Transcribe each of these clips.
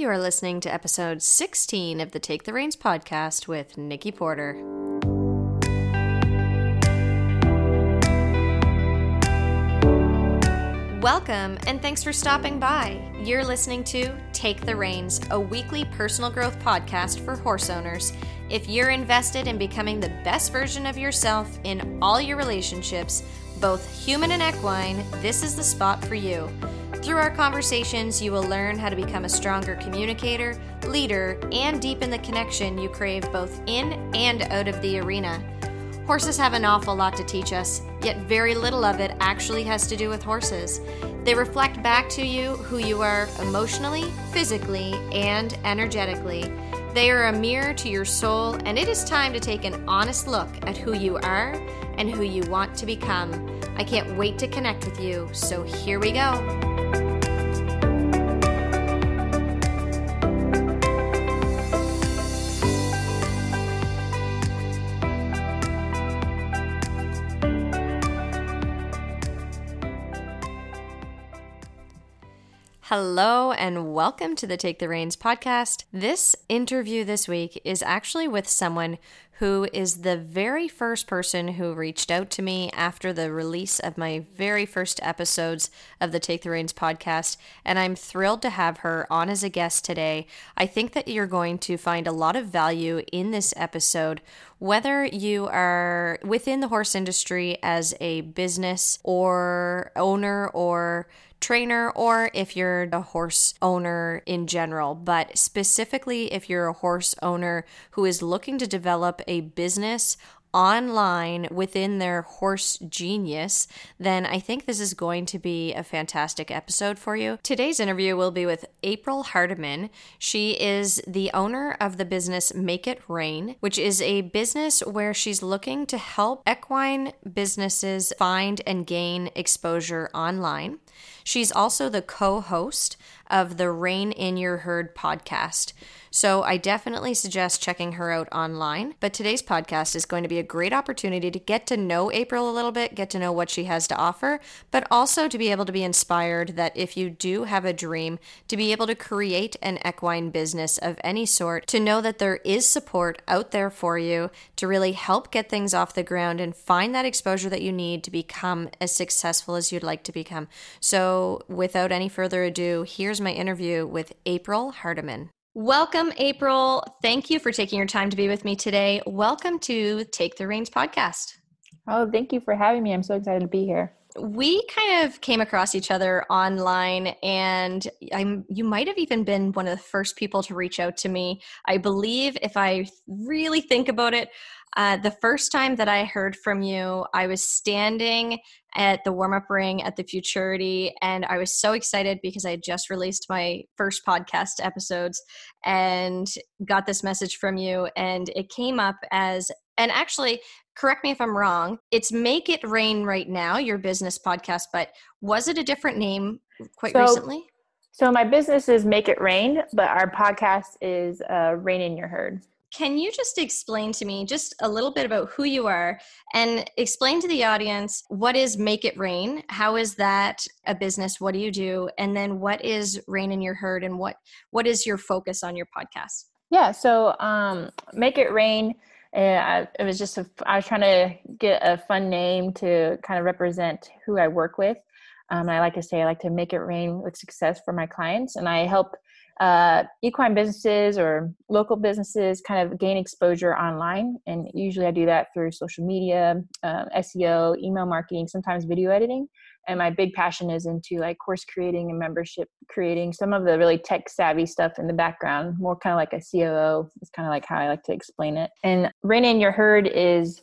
You are listening to episode 16 of the Take the Reins podcast with Nikki Porter. Welcome and thanks for stopping by. You're listening to Take the Reins, a weekly personal growth podcast for horse owners. If you're invested in becoming the best version of yourself in all your relationships, both human and equine, this is the spot for you. Through our conversations, you will learn how to become a stronger communicator, leader, and deepen the connection you crave both in and out of the arena. Horses have an awful lot to teach us, yet very little of it actually has to do with horses. They reflect back to you who you are emotionally, physically, and energetically. They are a mirror to your soul, and it is time to take an honest look at who you are and who you want to become. I can't wait to connect with you, so here we go. Hello, and welcome to the Take the Reins podcast. This interview this week is actually with someone who is the very first person who reached out to me after the release of my very first episodes of the Take the Reins podcast. And I'm thrilled to have her on as a guest today. I think that you're going to find a lot of value in this episode, whether you are within the horse industry as a business or owner or trainer or if you're a horse owner in general, but specifically if you're a horse owner who is looking to develop a business online within their horse genius, then I think this is going to be a fantastic episode for you. Today's interview will be with April Hardiman. She is the owner of the business Make It Rein, which is a business where she's looking to help equine businesses find and gain exposure online. She's also the co host of the Rein in Your Herd podcast. So I definitely suggest checking her out online. But today's podcast is going to be a great opportunity to get to know April a little bit, get to know what she has to offer, but also to be able to be inspired that if you do have a dream to be able to create an equine business of any sort, to know that there is support out there for you to really help get things off the ground and find that exposure that you need to become as successful as you'd like to become. So without any further ado, here's my interview with April Hardiman. Welcome, April. Thank you for taking your time to be with me today. Welcome to Take the Reins podcast. Oh, thank you for having me. I'm so excited to be here. We kind of came across each other online, and I'm you might have even been one of the first people to reach out to me. I believe, if I really think about it, uh, the first time that I heard from you, I was standing at the warm up ring at the Futurity, and I was so excited because I had just released my first podcast episodes and got this message from you. And it came up as, and actually, correct me if I'm wrong, it's Make It Rein right now, your business podcast, but was it a different name quite so, recently? So, my business is Make It Rein, but our podcast is uh, Rein in Your Herd. Can you just explain to me just a little bit about who you are and explain to the audience what is Make It Rein? How is that a business? What do you do? And then what is Rein in Your Herd and what what is your focus on your podcast? Yeah, so um, Make It Rein. Uh, it was just a, I was trying to get a fun name to kind of represent who I work with. Um, I like to say I like to make it rain with success for my clients, and I help uh, equine businesses or local businesses kind of gain exposure online. And usually I do that through social media, uh, SEO, email marketing, sometimes video editing. And my big passion is into like course creating and membership creating, some of the really tech savvy stuff in the background, more kind of like a COO. It's kind of like how I like to explain it. And Rein in Your Herd is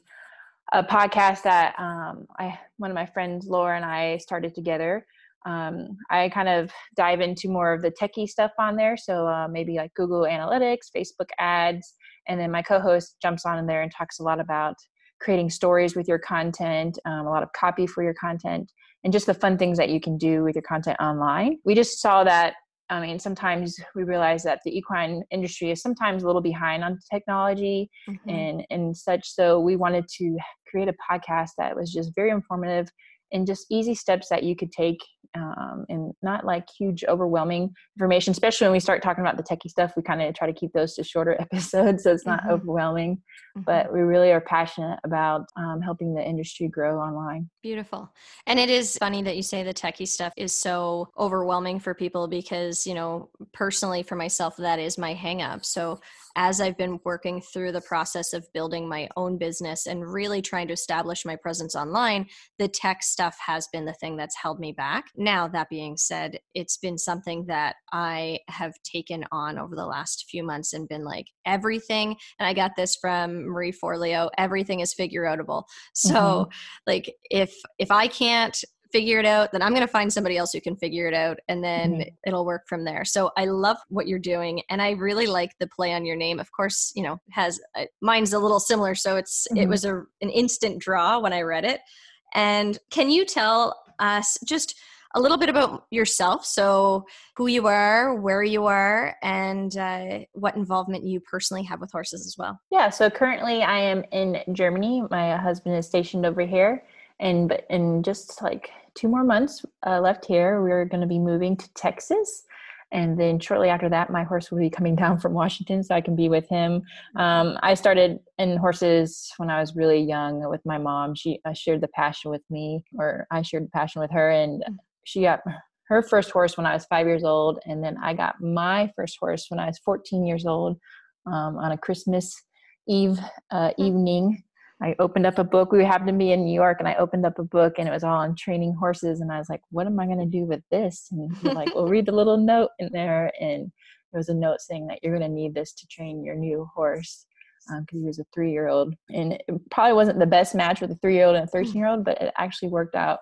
a podcast that um, I one of my friends Laura and I started together um, I kind of dive into more of the techie stuff on there. So uh, maybe like Google Analytics, Facebook ads. And then my co host jumps on in there and talks a lot about creating stories with your content, um, a lot of copy for your content, and just the fun things that you can do with your content online. We just saw that. I mean, sometimes we realize that the equine industry is sometimes a little behind on technology mm-hmm. and and such. So we wanted to create a podcast that was just very informative and just easy steps that you could take um, and not like huge overwhelming information especially when we start talking about the techie stuff we kind of try to keep those to shorter episodes so it's not mm-hmm. overwhelming mm-hmm. but we really are passionate about um, helping the industry grow online beautiful and it is funny that you say the techie stuff is so overwhelming for people because you know personally for myself that is my hang up so as I've been working through the process of building my own business and really trying to establish my presence online, the tech stuff has been the thing that's held me back. Now, that being said, it's been something that I have taken on over the last few months and been like, everything, and I got this from Marie Forleo, everything is figure outable. So, mm-hmm. like, if if I can't figure it out, then I'm going to find somebody else who can figure it out and then mm-hmm. it'll work from there. So I love what you're doing and I really like the play on your name. Of course, you know, has uh, mine's a little similar so it's mm-hmm. it was a an instant draw when I read it. And can you tell us just a little bit about yourself so who you are where you are and uh, what involvement you personally have with horses as well yeah so currently i am in germany my husband is stationed over here and but in just like two more months uh, left here we're going to be moving to texas and then shortly after that my horse will be coming down from washington so i can be with him um, i started in horses when i was really young with my mom she uh, shared the passion with me or i shared the passion with her and mm. she got her first horse when i was five years old and then i got my first horse when i was 14 years old um, on a christmas eve uh, mm. evening I opened up a book. We happened to be in New York, and I opened up a book, and it was all on training horses. And I was like, "What am I going to do with this?" And he's like, "Well, read the little note in there." And there was a note saying that you're going to need this to train your new horse because um, he was a three-year-old, and it probably wasn't the best match with a three-year-old and a thirteen-year-old, but it actually worked out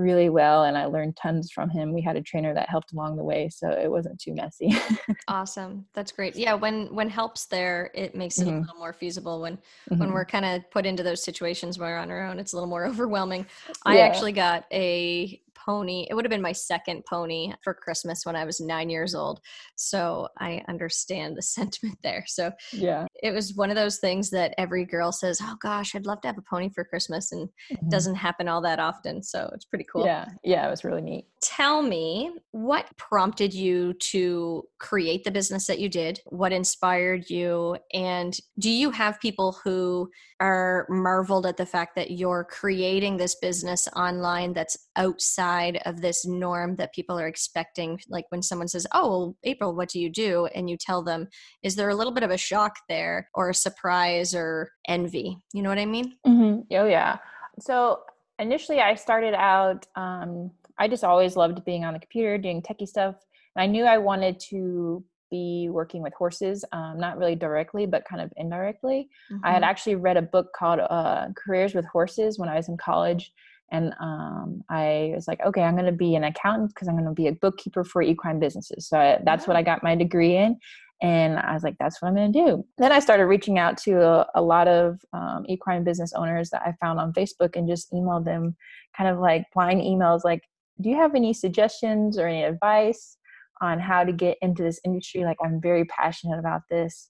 really well and I learned tons from him. We had a trainer that helped along the way, so it wasn't too messy. awesome. That's great. Yeah, when when help's there, it makes it mm-hmm. a little more feasible when mm-hmm. when we're kind of put into those situations where we're on our own, it's a little more overwhelming. Yeah. I actually got a pony. It would have been my second pony for Christmas when I was nine years old. So I understand the sentiment there. So yeah, it was one of those things that every girl says, "Oh gosh, I'd love to have a pony for Christmas," and mm-hmm. it doesn't happen all that often. So it's pretty cool. Yeah, yeah, it was really neat. Tell me what prompted you to create the business that you did. What inspired you, and do you have people who are marveled at the fact that you're creating this business online that's outside of this norm that people are expecting like when someone says oh well, april what do you do and you tell them is there a little bit of a shock there or a surprise or envy you know what i mean mm-hmm. oh yeah so initially i started out um, i just always loved being on the computer doing techie stuff and i knew i wanted to be working with horses, um, not really directly, but kind of indirectly. Mm-hmm. I had mm-hmm. actually read a book called uh, Careers with Horses when I was in college. And um, I was like, okay, I'm going to be an accountant because I'm going to be a bookkeeper for equine businesses. So I, that's what I got my degree in. And I was like, that's what I'm going to do. Then I started reaching out to a, a lot of um, equine business owners that I found on Facebook and just emailed them kind of like blind emails like, do you have any suggestions or any advice? on how to get into this industry. Like I'm very passionate about this.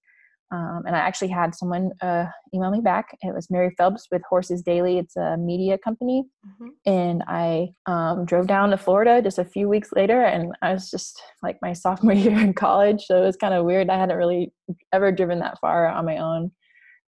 Um, and I actually had someone uh, email me back. It was Mary Phelps with Horses Daily. It's a media company. Mm-hmm. And I um, drove down to Florida just a few weeks later, and I was just like my sophomore year in college. So it was kind of weird. I hadn't really ever driven that far on my own.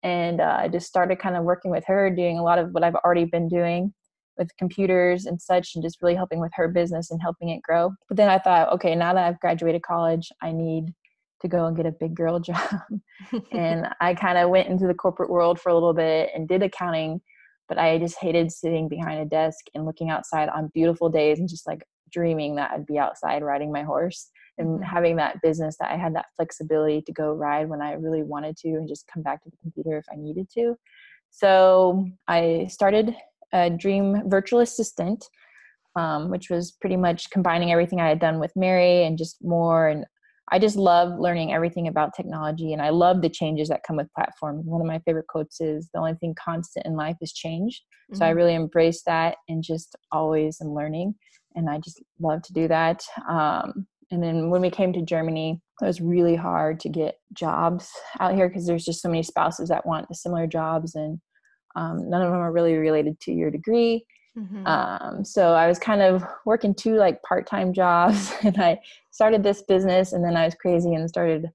And uh, I just started kind of working with her, doing a lot of what I've already been doing with computers and such and just really helping with her business and helping it grow. But then I thought, okay, now that I've graduated college, I need to go and get a big girl job. and I kind of went into the corporate world for a little bit and did accounting, but I just hated sitting behind a desk and looking outside on beautiful days and just like dreaming that I'd be outside riding my horse and mm-hmm. having that business that I had that flexibility to go ride when I really wanted to and just come back to the computer if I needed to. So I started a dream virtual assistant um, which was pretty much combining everything i had done with mary and just more and i just love learning everything about technology and i love the changes that come with platforms one of my favorite quotes is the only thing constant in life is change mm-hmm. so i mm-hmm. really embrace that and just always am learning and i just love to do that um, and then when we came to germany it was really hard to get jobs out here because there's just so many spouses that want similar jobs and um, none of them are really related to your degree Mm-hmm. Um, so I was kind of working two like part-time jobs, and I started this business, and then I was crazy and started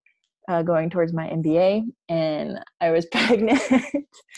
uh, going towards my MBA, and I was pregnant.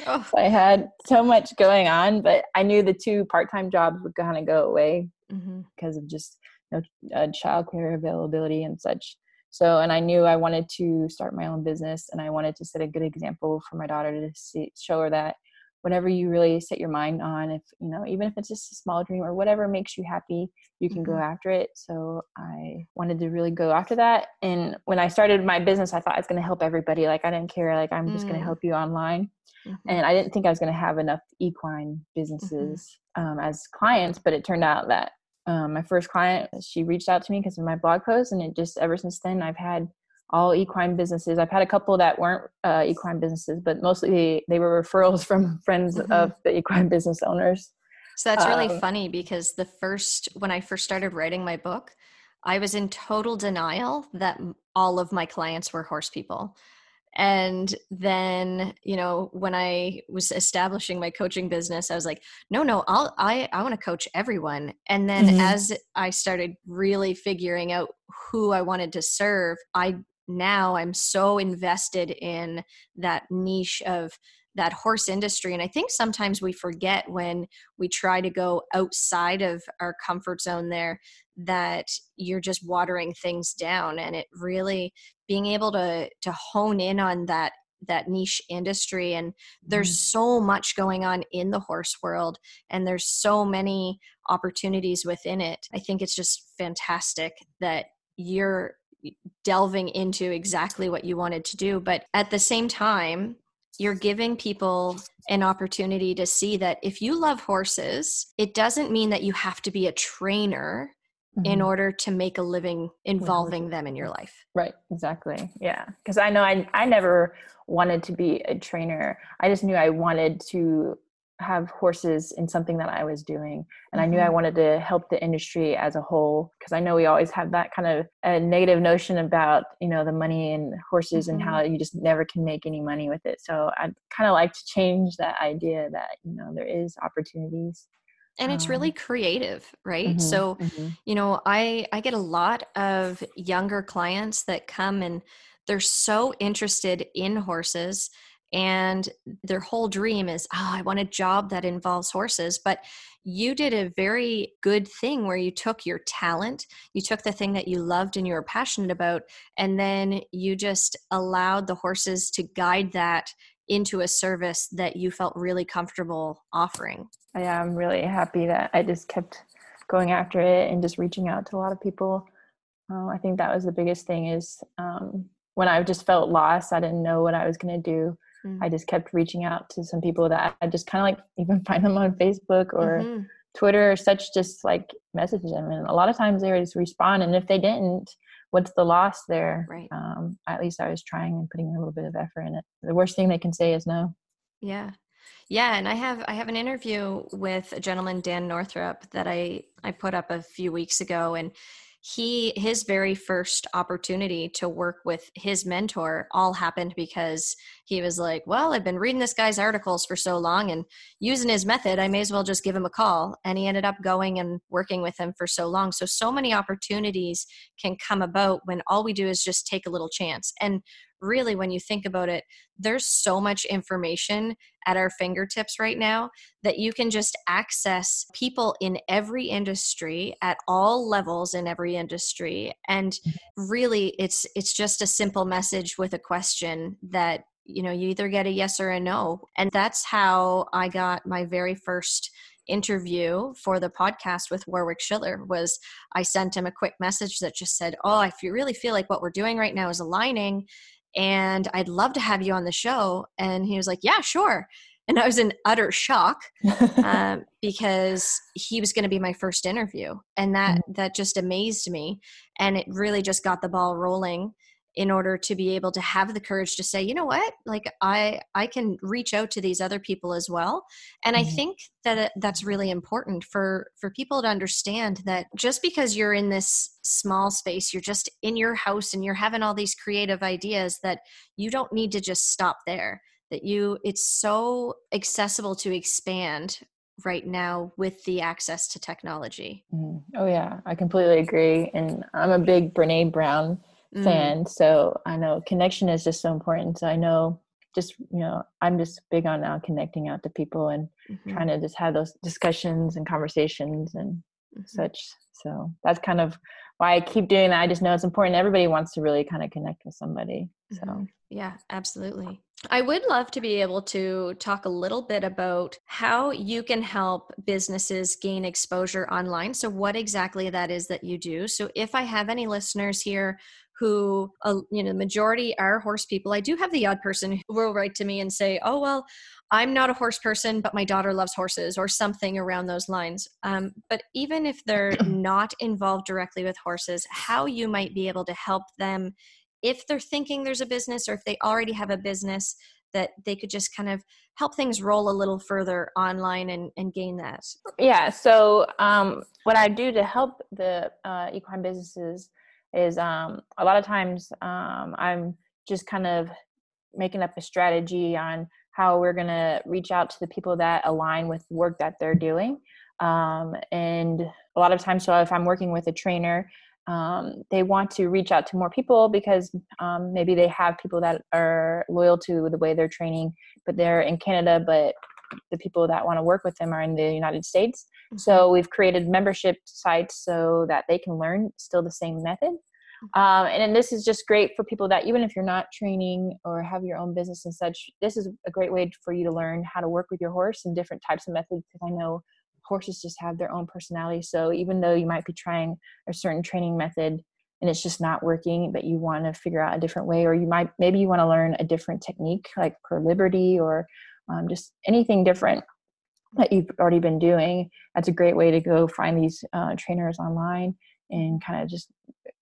oh. so I had so much going on, but I knew the two part-time jobs would kind of go away mm-hmm. because of just you know, uh, childcare availability and such. So, and I knew I wanted to start my own business, and I wanted to set a good example for my daughter to see, show her that whatever you really set your mind on if you know even if it's just a small dream or whatever makes you happy you can mm-hmm. go after it so i wanted to really go after that and when i started my business i thought i was going to help everybody like i didn't care like i'm just going to help you online mm-hmm. and i didn't think i was going to have enough equine mm-hmm. businesses mm-hmm. um, as clients but it turned out that um, my first client she reached out to me because of my blog post and it just ever since then i've had all equine businesses. I've had a couple that weren't uh, equine businesses, but mostly they were referrals from friends mm-hmm. of the equine business owners. So that's really um, funny because the first, when I first started writing my book, I was in total denial that all of my clients were horse people. And then, you know, when I was establishing my coaching business, I was like, no, no, I'll, I, I want to coach everyone. And then mm-hmm. as I started really figuring out who I wanted to serve, I now I'm so invested in that niche of that horse industry. And I think sometimes we forget when we try to go outside of our comfort zone there that you're just watering things down and it really being able to to hone in on that that niche industry and there's mm. so much going on in the horse world and there's so many opportunities within it i think it's just fantastic that you're delving into exactly what you wanted to do. But at the same time, you're giving people an opportunity to see that if you love horses, it doesn't mean that you have to be a trainer mm-hmm. in order to make a living involving them in your life. Right, exactly. Yeah. Because I know I, I never wanted to be a trainer. I just knew I wanted to have horses in something that I was doing. And mm-hmm. I knew I mm-hmm. wanted to help the industry as a whole because I know we always have that kind of a negative notion about, you know, the money and horses mm-hmm. and how you just never can make any money with it. So I'd kind of like to change that idea that, you know, there is opportunities. And it's really um, creative, right? Mm-hmm, so, mm-hmm. you know, I I get a lot of younger clients that come and they're so interested in horses and their whole dream is oh i want a job that involves horses but you did a very good thing where you took your talent you took the thing that you loved and you were passionate about and then you just allowed the horses to guide that into a service that you felt really comfortable offering. Yeah i'm really happy that i just kept going after it and just reaching out to a lot of people. Uh, i think that was the biggest thing is um, when i just felt lost i didn't know what i was going to do mm-hmm. I just kept reaching out to some people that I just kind of like even find them on Facebook or mm-hmm. Twitter or such, just like message them. And a lot of times they would just respond. And if they didn't, what's the loss there? Right. Um, at least I was trying and putting a little bit of effort in it. The worst thing they can say is no. Yeah. Yeah, and I have I have an interview with a gentleman Dan Northrup that I I put up a few weeks ago and he his very first opportunity to work with his mentor all happened because he was like well i've been reading this guy's articles for so long and using his method i may as well just give him a call. And he ended up going and working with him for so long. So so many opportunities can come about when all we do is just take a little chance. And really when you think about it there's so much information at our fingertips right now that you can just access people in every industry at all levels in every industry. And really it's it's just a simple message with a question that you know you either get a yes or a no. And that's how i got my very first interview for the podcast with Warwick Schiller was I sent him a quick message that just said, "Oh, if you really feel like what we're doing right now is aligning and I'd love to have you on the show. And he was like, Yeah, sure. And I was in utter shock um, because he was going to be my first interview, and that mm-hmm. that just amazed me, and it really just got the ball rolling in order to be able to have the courage to say you know what like i i can reach out to these other people as well and mm-hmm. i think that that's really important for for people to understand that just because you're in this small space you're just in your house and you're having all these creative ideas that you don't need to just stop there that you it's so accessible to expand right now with the access to technology. Mm. Oh yeah, I completely agree. And I'm a big Brene Brown mm. fan, so I know connection is just so important. So I know just you know i'm just big on now connecting out to people and mm-hmm. trying to just have those discussions and conversations and mm-hmm. such so that's kind of why i keep doing that i just know it's important everybody wants to really kind of connect with somebody so mm-hmm. yeah absolutely I would love to be able to talk a little bit about how you can help businesses gain exposure online. So, what exactly that is that you do. So, if I have any listeners here who uh, you know the majority are horse people. I do have the odd person who will write to me and say oh well i'm not a horse person but my daughter loves horses or something around those lines. Um, but even if they're not involved directly with horses how you might be able to help them if they're thinking there's a business or if they already have a business that they could just kind of help things roll a little further online and, and gain that. Yeah so um, what i do to help the uh, equine businesses is um, a lot of times um, I'm just kind of making up a strategy on how we're going to reach out to the people that align with work that they're doing. Um, and a lot of times, so if I'm working with a trainer, um, they want to reach out to more people because um, maybe they have people that are loyal to the way they're training, but they're in Canada, but the people that want to work with them are in the United States. Mm-hmm. So we've created membership sites so that they can learn still the same method. Mm-hmm. Um, and this is just great for people that even if you're not training or have your own business and such, this is a great way for you to learn how to work with your horse and different types of methods. Because I know horses just have their own personality. So even though you might be trying a certain training method and it's just not working, but you want to figure out a different way, or you might maybe you want to learn a different technique like per liberty or um, just anything different that you've already been doing that's a great way to go find these uh, trainers online and kind of just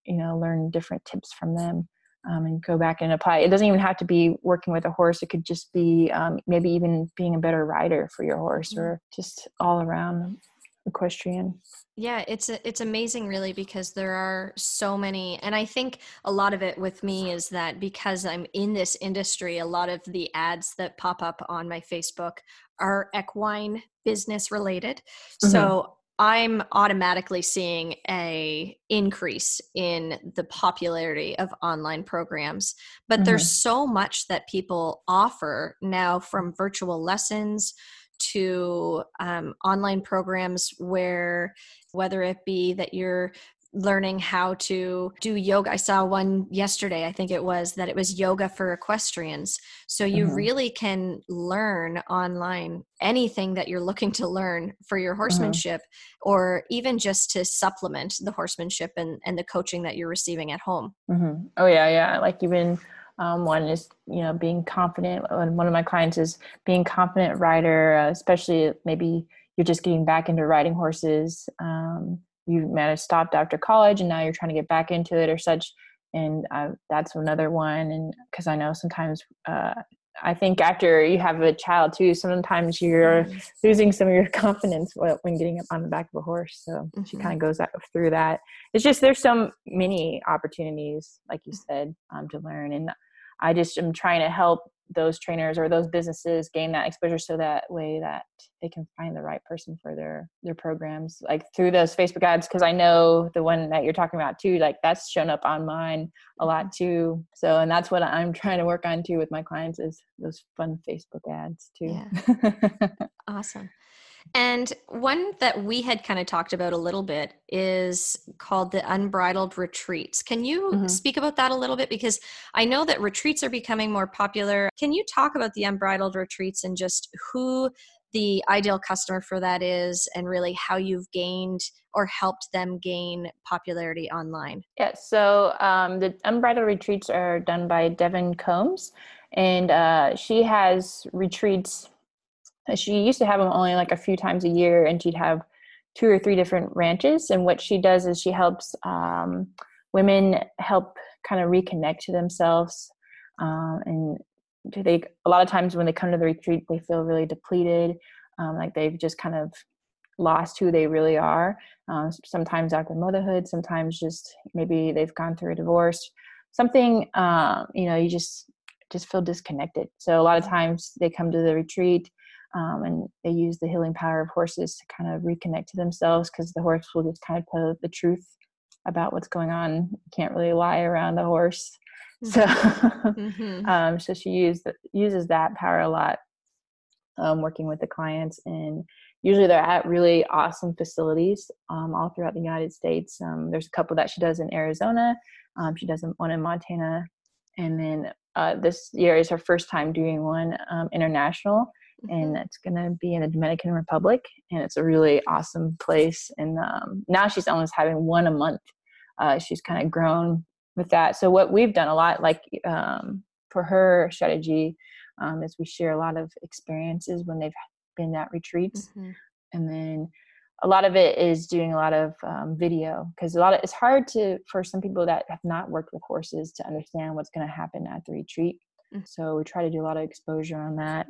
you know learn different tips from them um, and go back and apply it doesn't even have to be working with a horse it could just be um, maybe even being a better rider for your horse mm-hmm. or just all around equestrian yeah it's it's amazing really because there are so many and i think a lot of it with me is that because i'm in this industry a lot of the ads that pop up on my facebook are equine business related mm-hmm. so i'm automatically seeing a increase in the popularity of online programs but mm-hmm. there's so much that people offer now from virtual lessons to um, online programs where whether it be that you're learning how to do yoga. I saw one yesterday, I think it was, that it was yoga for equestrians. So you mm-hmm. really can learn online anything that you're looking to learn for your mm-hmm. horsemanship mm-hmm. or even just to supplement the horsemanship and, and the coaching that you're receiving at home. Mm-hmm. Oh, yeah, yeah. Like even um, one is, you know, being confident. One of my clients is being confident rider, uh, especially maybe you're just getting back into riding horses. Um, you might have stopped after college and now you're trying to get back into it or such. And uh, that's another one. And because I know sometimes uh, I think after you have a child too, sometimes you're losing some of your confidence when getting up on the back of a horse. So mm-hmm. she kind of goes through that. It's just there's so many opportunities, like you said, um, to learn. And I just am trying to help those trainers or those businesses gain that exposure so that way that they can find the right person for their their programs like through those facebook ads because i know the one that you're talking about too like that's shown up on mine a lot mm-hmm. too so and that's what i'm trying to work on too with my clients is those fun facebook ads too yeah. awesome and one that we had kind of talked about a little bit is called the Unbridled Retreats. Can you mm-hmm. speak about that a little bit? Because I know that retreats are becoming more popular. Can you talk about the Unbridled Retreats and just who the ideal customer for that is and really how you've gained or helped them gain popularity online? Yeah, so um, the Unbridled Retreats are done by Devin Combs, and uh, she has retreats she used to have them only like a few times a year and she'd have two or three different ranches and what she does is she helps um, women help kind of reconnect to themselves um, and they a lot of times when they come to the retreat they feel really depleted um, like they've just kind of lost who they really are. Uh, sometimes after motherhood sometimes just maybe they've gone through a divorce something uh, you know you just just feel disconnected. So a lot of times they come to the retreat Um, and they use the healing power of horses to kind of reconnect to themselves because the horse will just kind of tell the truth about what's going on. You can't really lie around the horse. So, mm-hmm. um, so she used uses that power a lot, um, working with the clients, and usually they're at really awesome facilities um, all throughout the United States. Um, there's a couple that she does in Arizona. Um, she does one in Montana, and then uh, this year is her first time doing one um, international and mm-hmm. it's going to be in the Dominican Republic, and it's a really awesome place. And um, now she's almost having one a month. Uh, she's kind of grown with that. So what we've done a lot, like um, for her strategy, um, is we share a lot of experiences when they've been at retreats, mm-hmm. and then a lot of it is doing a lot of um, video because a lot of it's hard to for some people that have not worked with horses to understand what's going to happen at the retreat. Mm-hmm. So we try to do a lot of exposure on that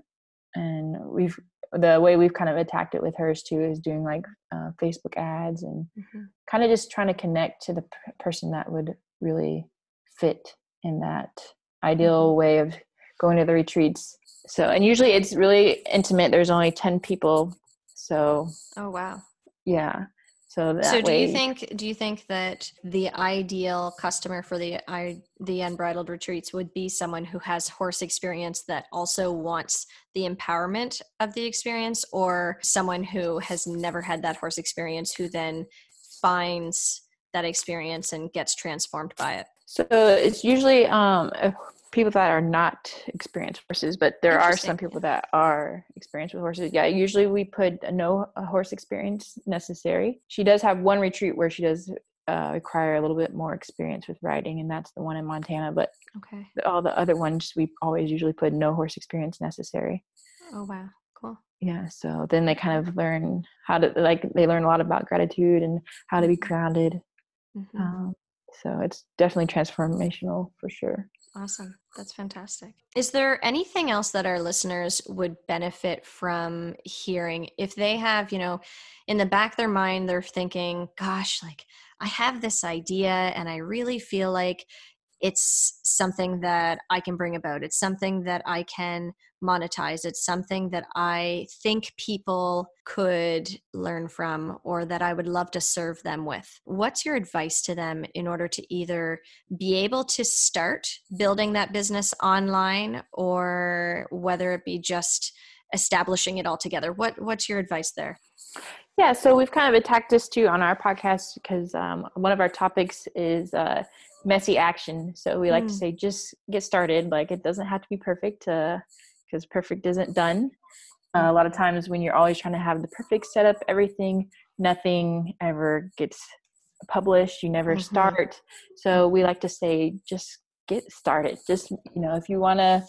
and we've the way we've kind of attacked it with hers too is doing like uh, facebook ads and mm-hmm. kind of just trying to connect to the p- person that would really fit in that ideal mm-hmm. way of going to the retreats so and usually it's really intimate there's only 10 people so oh wow yeah so so do way, you think do you think that the ideal customer for the I, the unbridled retreats would be someone who has horse experience that also wants the empowerment of the experience, or someone who has never had that horse experience who then finds that experience and gets transformed by it? So it's usually um, people that are not experienced horses, but there are some people that are experienced with horses. Yeah, usually we put no horse experience necessary. She does have one retreat where she does uh, require a little bit more experience with riding, and that's the one in Montana. But okay, all the other ones we always usually put no horse experience necessary. Oh wow, cool. Yeah, so then they kind of learn how to like they learn a lot about gratitude and how to be mm-hmm. grounded. Mm-hmm. Um, so it's definitely transformational for sure. Awesome. That's fantastic. Is there anything else that our listeners would benefit from hearing if they have, you know, in the back of their mind, they're thinking, gosh, like I have this idea and I really feel like it's something that I can bring about. It's something that I can monetize. It's something that I think people could learn from or that I would love to serve them with. What's your advice to them in order to either be able to start building that business online or whether it be just establishing it all together? What what's your advice there? Yeah, so we've kind of attacked this too on our podcast because um, one of our topics is uh, messy action. So we like mm. to say just get started. Like it doesn't have to be perfect because perfect isn't done. Uh, a lot of times when you're always trying to have the perfect setup, everything, nothing ever gets published. You never mm-hmm. start. So we like to say just get started. Just you know, if you want to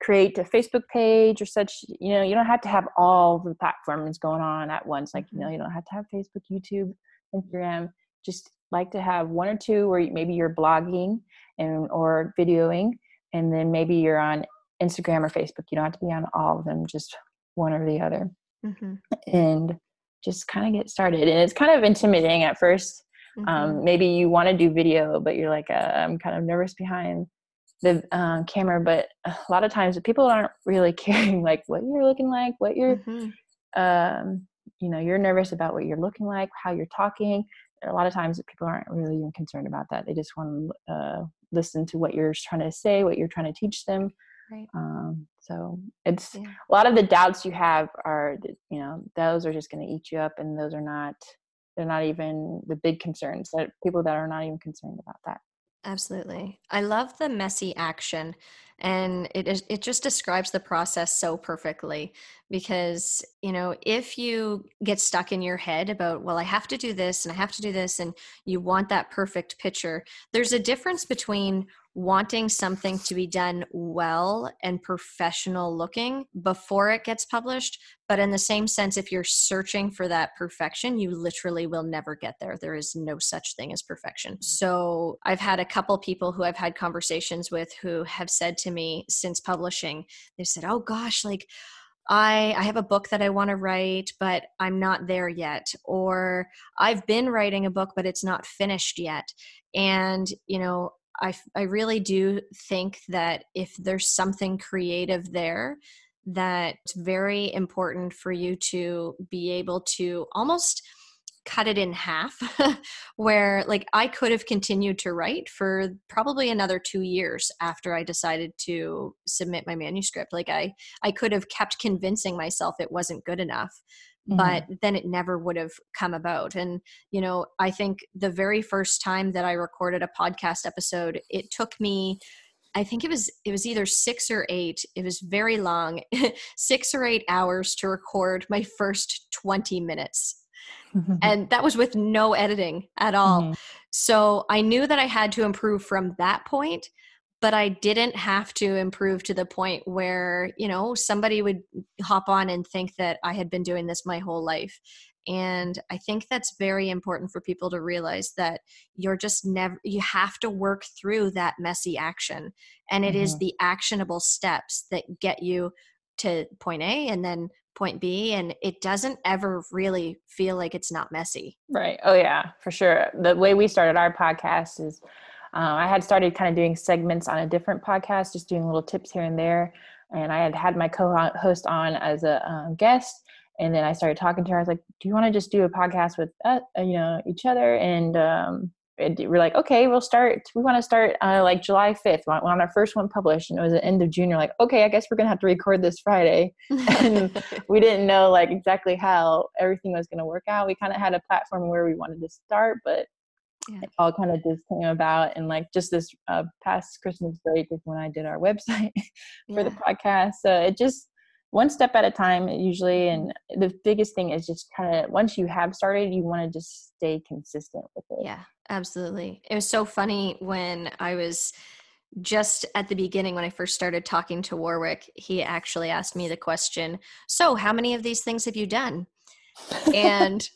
create a Facebook page or such, you know, you don't have to have all the platforms going on at once. Like, you know, mm-hmm. you don't have to have Facebook, YouTube, Instagram. Just like to have one or two where maybe you're blogging and or videoing and then maybe you're on instagram or facebook you don't have to be on all of them just one or the other mm-hmm. and just kind of get started and it's kind of intimidating at 1st um, mm-hmm. um, maybe you want to do video but you're like uh, i'm kind of nervous behind the uh, camera but a lot of times people aren't really caring like what you're looking like what you're mm-hmm. um, you know you're nervous about what you're looking like how you're talking a lot of times people aren't really even concerned about that. They just want to uh, listen to what you're trying to say, what you're trying to teach them. Right. Um, so it's yeah. a lot of the doubts you have are, you know, those are just going to eat you up, and those are not. They're not even the big concerns. That people that are not even concerned about that. Absolutely. I love the messy action and it is it just describes the process so perfectly because, you know, if you get stuck in your head about, well, I have to do this and I have to do this and you want that perfect picture, there's a difference between wanting something to be done well and professional looking before it gets published. But in the same sense, if you're searching for that perfection, you literally will never get there. There is no such thing as perfection. Mm-hmm. So I've had a couple people who I've had conversations with who have said to me since publishing, they've said, oh gosh, like, I, I have a book that I want to write, but I'm not there yet. Or I've been writing a book, but it's not finished yet. And, you know, I, I really do think that if there's something creative there, that it's very important for you to be able to almost cut it in half where like I could have continued to write for probably another 2 years after I decided to submit my manuscript. Like I I could have kept convincing myself it wasn't good enough mm-hmm. but then it never would have come about and you know I think the very first time that I recorded a podcast episode it took me I think it was it was either 6 or 8 it was very long 6 or 8 hours to record my first 20 minutes and that was with no editing at all. Mm-hmm. So I knew that I had to improve from that point, but I didn't have to improve to the point where, you know, somebody would hop on and think that I had been doing this my whole life. And I think that's very important for people to realize that you're just never, you have to work through that messy action. And it mm-hmm. is the actionable steps that get you to point A and then point B and it doesn't ever really feel like it's not messy. Right. Oh yeah, for sure. The way we started our podcast is uh, I had started kind of doing segments on a different podcast, just doing little tips here and there. And I had had my co-host on as a um, guest, and then I started talking to her. I was like, "Do you want to just do a podcast with uh, you know each other?" And um, we're like, okay, we'll start. We want to start uh, like July 5th. We want our first one published, and it was the end of June. You're like, okay, I guess we're gonna have to record this Friday. and we didn't know like exactly how everything was gonna work out. We kind of had a platform where we wanted to start, but yeah. it all kind of just came about. And like just this uh, past Christmas break is when I did our website for yeah. the podcast. So it just one step at a time usually and the biggest thing is just kind of once you have started you want to just stay consistent with it yeah absolutely it was so funny when i was just at the beginning when i first started talking to warwick he actually asked me the question so how many of these things have you done and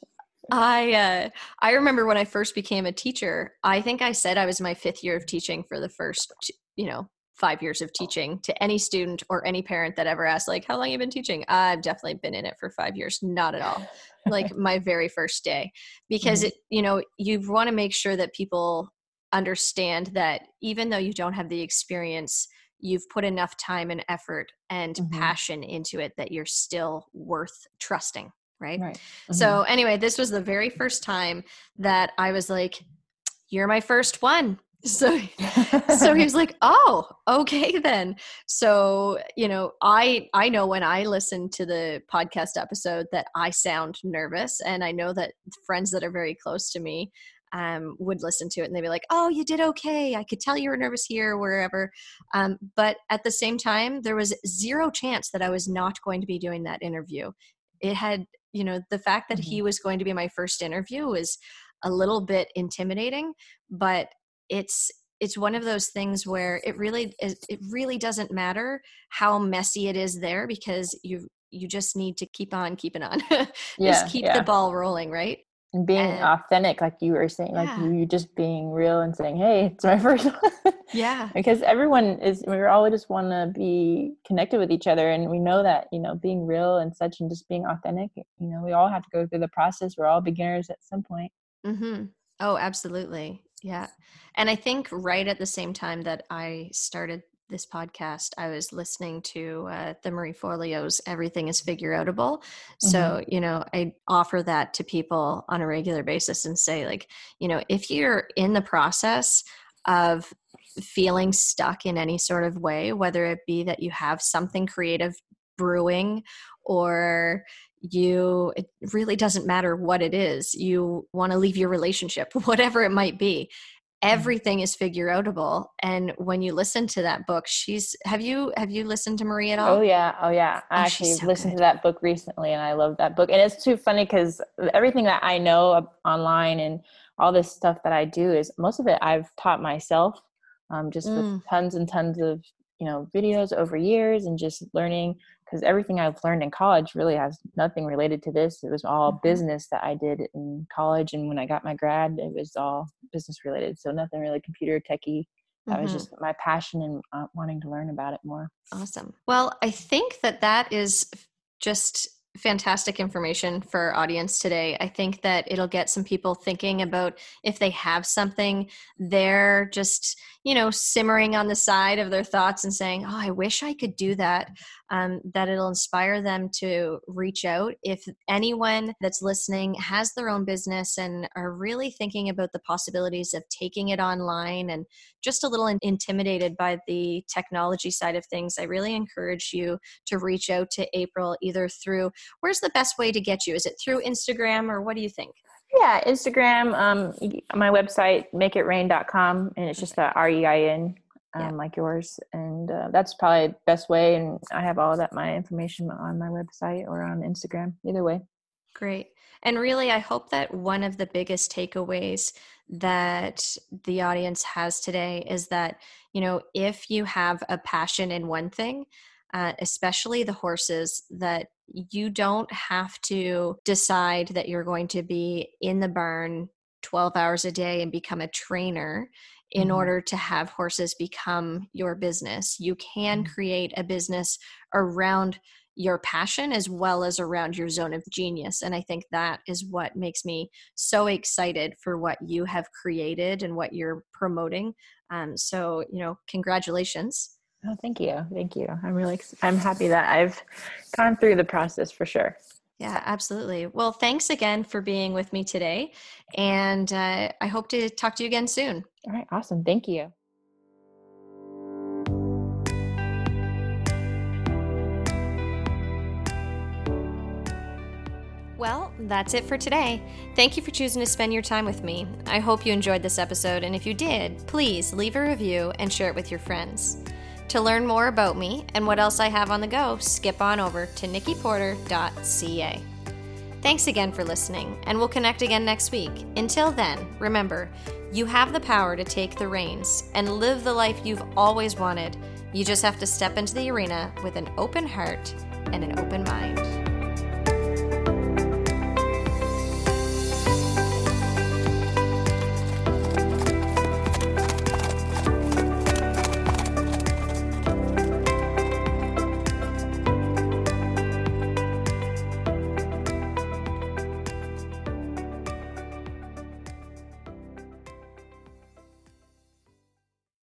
I uh, I remember when I first became a teacher. I think I said I was my fifth year of teaching for the first, you know, five years of teaching to any student or any parent that ever asked, like how long you been teaching i've definitely been in it for five years not at all like my very first day because mm-hmm. it you know you want to make sure that people understand that even though you don't have the experience you've put enough time and effort and mm-hmm. passion into it that you're still worth trusting right, right. Mm-hmm. so anyway this was the very first time that i was like you're my first one. So so he was like oh okay then. So you know i i know when i listen to the podcast episode that i sound nervous and i know that friends that are very close to me um, would listen to it and they'd be like oh you did okay. I could tell you were nervous here wherever. Um, but at the same time there was zero chance that i was not going to be doing that interview it had you know the fact that mm-hmm. he was going to be my first interview was a little bit intimidating but it's it's one of those things where it really it really doesn't matter how messy it is there because you you just need to keep on keeping on yeah, just keep yeah. the ball rolling right being and, authentic like you were saying like yeah. you just being real and saying hey it's my first one yeah because everyone is we all just want to be connected with each other and we know that you know being real and such and just being authentic you know we all have to go through the process we're all beginners at some point mm-hmm. oh absolutely yeah. And I think right at the same time that I started this podcast, I was listening to uh, the Marie Forleo's Everything is Figure Outable. Mm-hmm. So, you know, I offer that to people on a regular basis and say, like, you know, if you're in the process of feeling stuck in any sort of way, whether it be that you have something creative brewing or you it really doesn't matter what it is you want to leave your relationship whatever it might be. Everything is figure outable and when you listen to that book she's have you have you listened to marie at all? oh yeah. Oh yeah. I oh, actually so listened good. to that book recently and i love that book. And it's too funny because everything that i know online and all this stuff that i do is most of it i've taught myself um, just mm. with tons and tons of you know videos over years and just learning because everything I've learned in college really has nothing related to this. It was all mm-hmm. business that I did in college, and when I got my grad, it was all business related. So nothing really computer techy. That mm-hmm. was just my passion and uh, wanting to learn about it more. Awesome. Well, I think that that is just fantastic information for our audience today. I think that it'll get some people thinking about if they have something they're just, you know, simmering on the side of their thoughts and saying, Oh, I wish I could do that, um, that it'll inspire them to reach out. If anyone that's listening has their own business and are really thinking about the possibilities of taking it online and just a little intimidated by the technology side of things, I really encourage you to reach out to April either through where's the best way to get you? Is it through Instagram or what do you think? Yeah, Instagram, um, my website, makeitrein.com, and it's just the R E I N, um, yeah. like yours. And uh, that's probably the best way. And I have all that my information on my website or on Instagram, either way. Great. And really, I hope that one of the biggest takeaways that the audience has today is that, you know, if you have a passion in one thing, uh, especially the horses, that you don't have to decide that you're going to be in the barn 12 hours a day and become a trainer in mm-hmm. order to have horses become your business. You can mm-hmm. create a business around your passion as well as around your zone of genius. And I think that is what makes me so excited for what you have created and what you're promoting. Um, so, you know, congratulations. Oh, thank you. Thank you. I'm really, I'm happy that I've gone through the process for sure. Yeah, absolutely. Well, thanks again for being with me today. And uh, I hope to talk to you again soon. All right. Awesome. Thank you. Well, that's it for today. Thank you for choosing to spend your time with me. I hope you enjoyed this episode, and if you did, please leave a review and share it with your friends. To learn more about me and what else I have on the go, skip on over to nikkiporter.ca. Thanks again for listening, and we'll connect again next week. Until then, remember, you have the power to take the reins and live the life you've always wanted. You just have to step into the arena with an open heart and an open mind.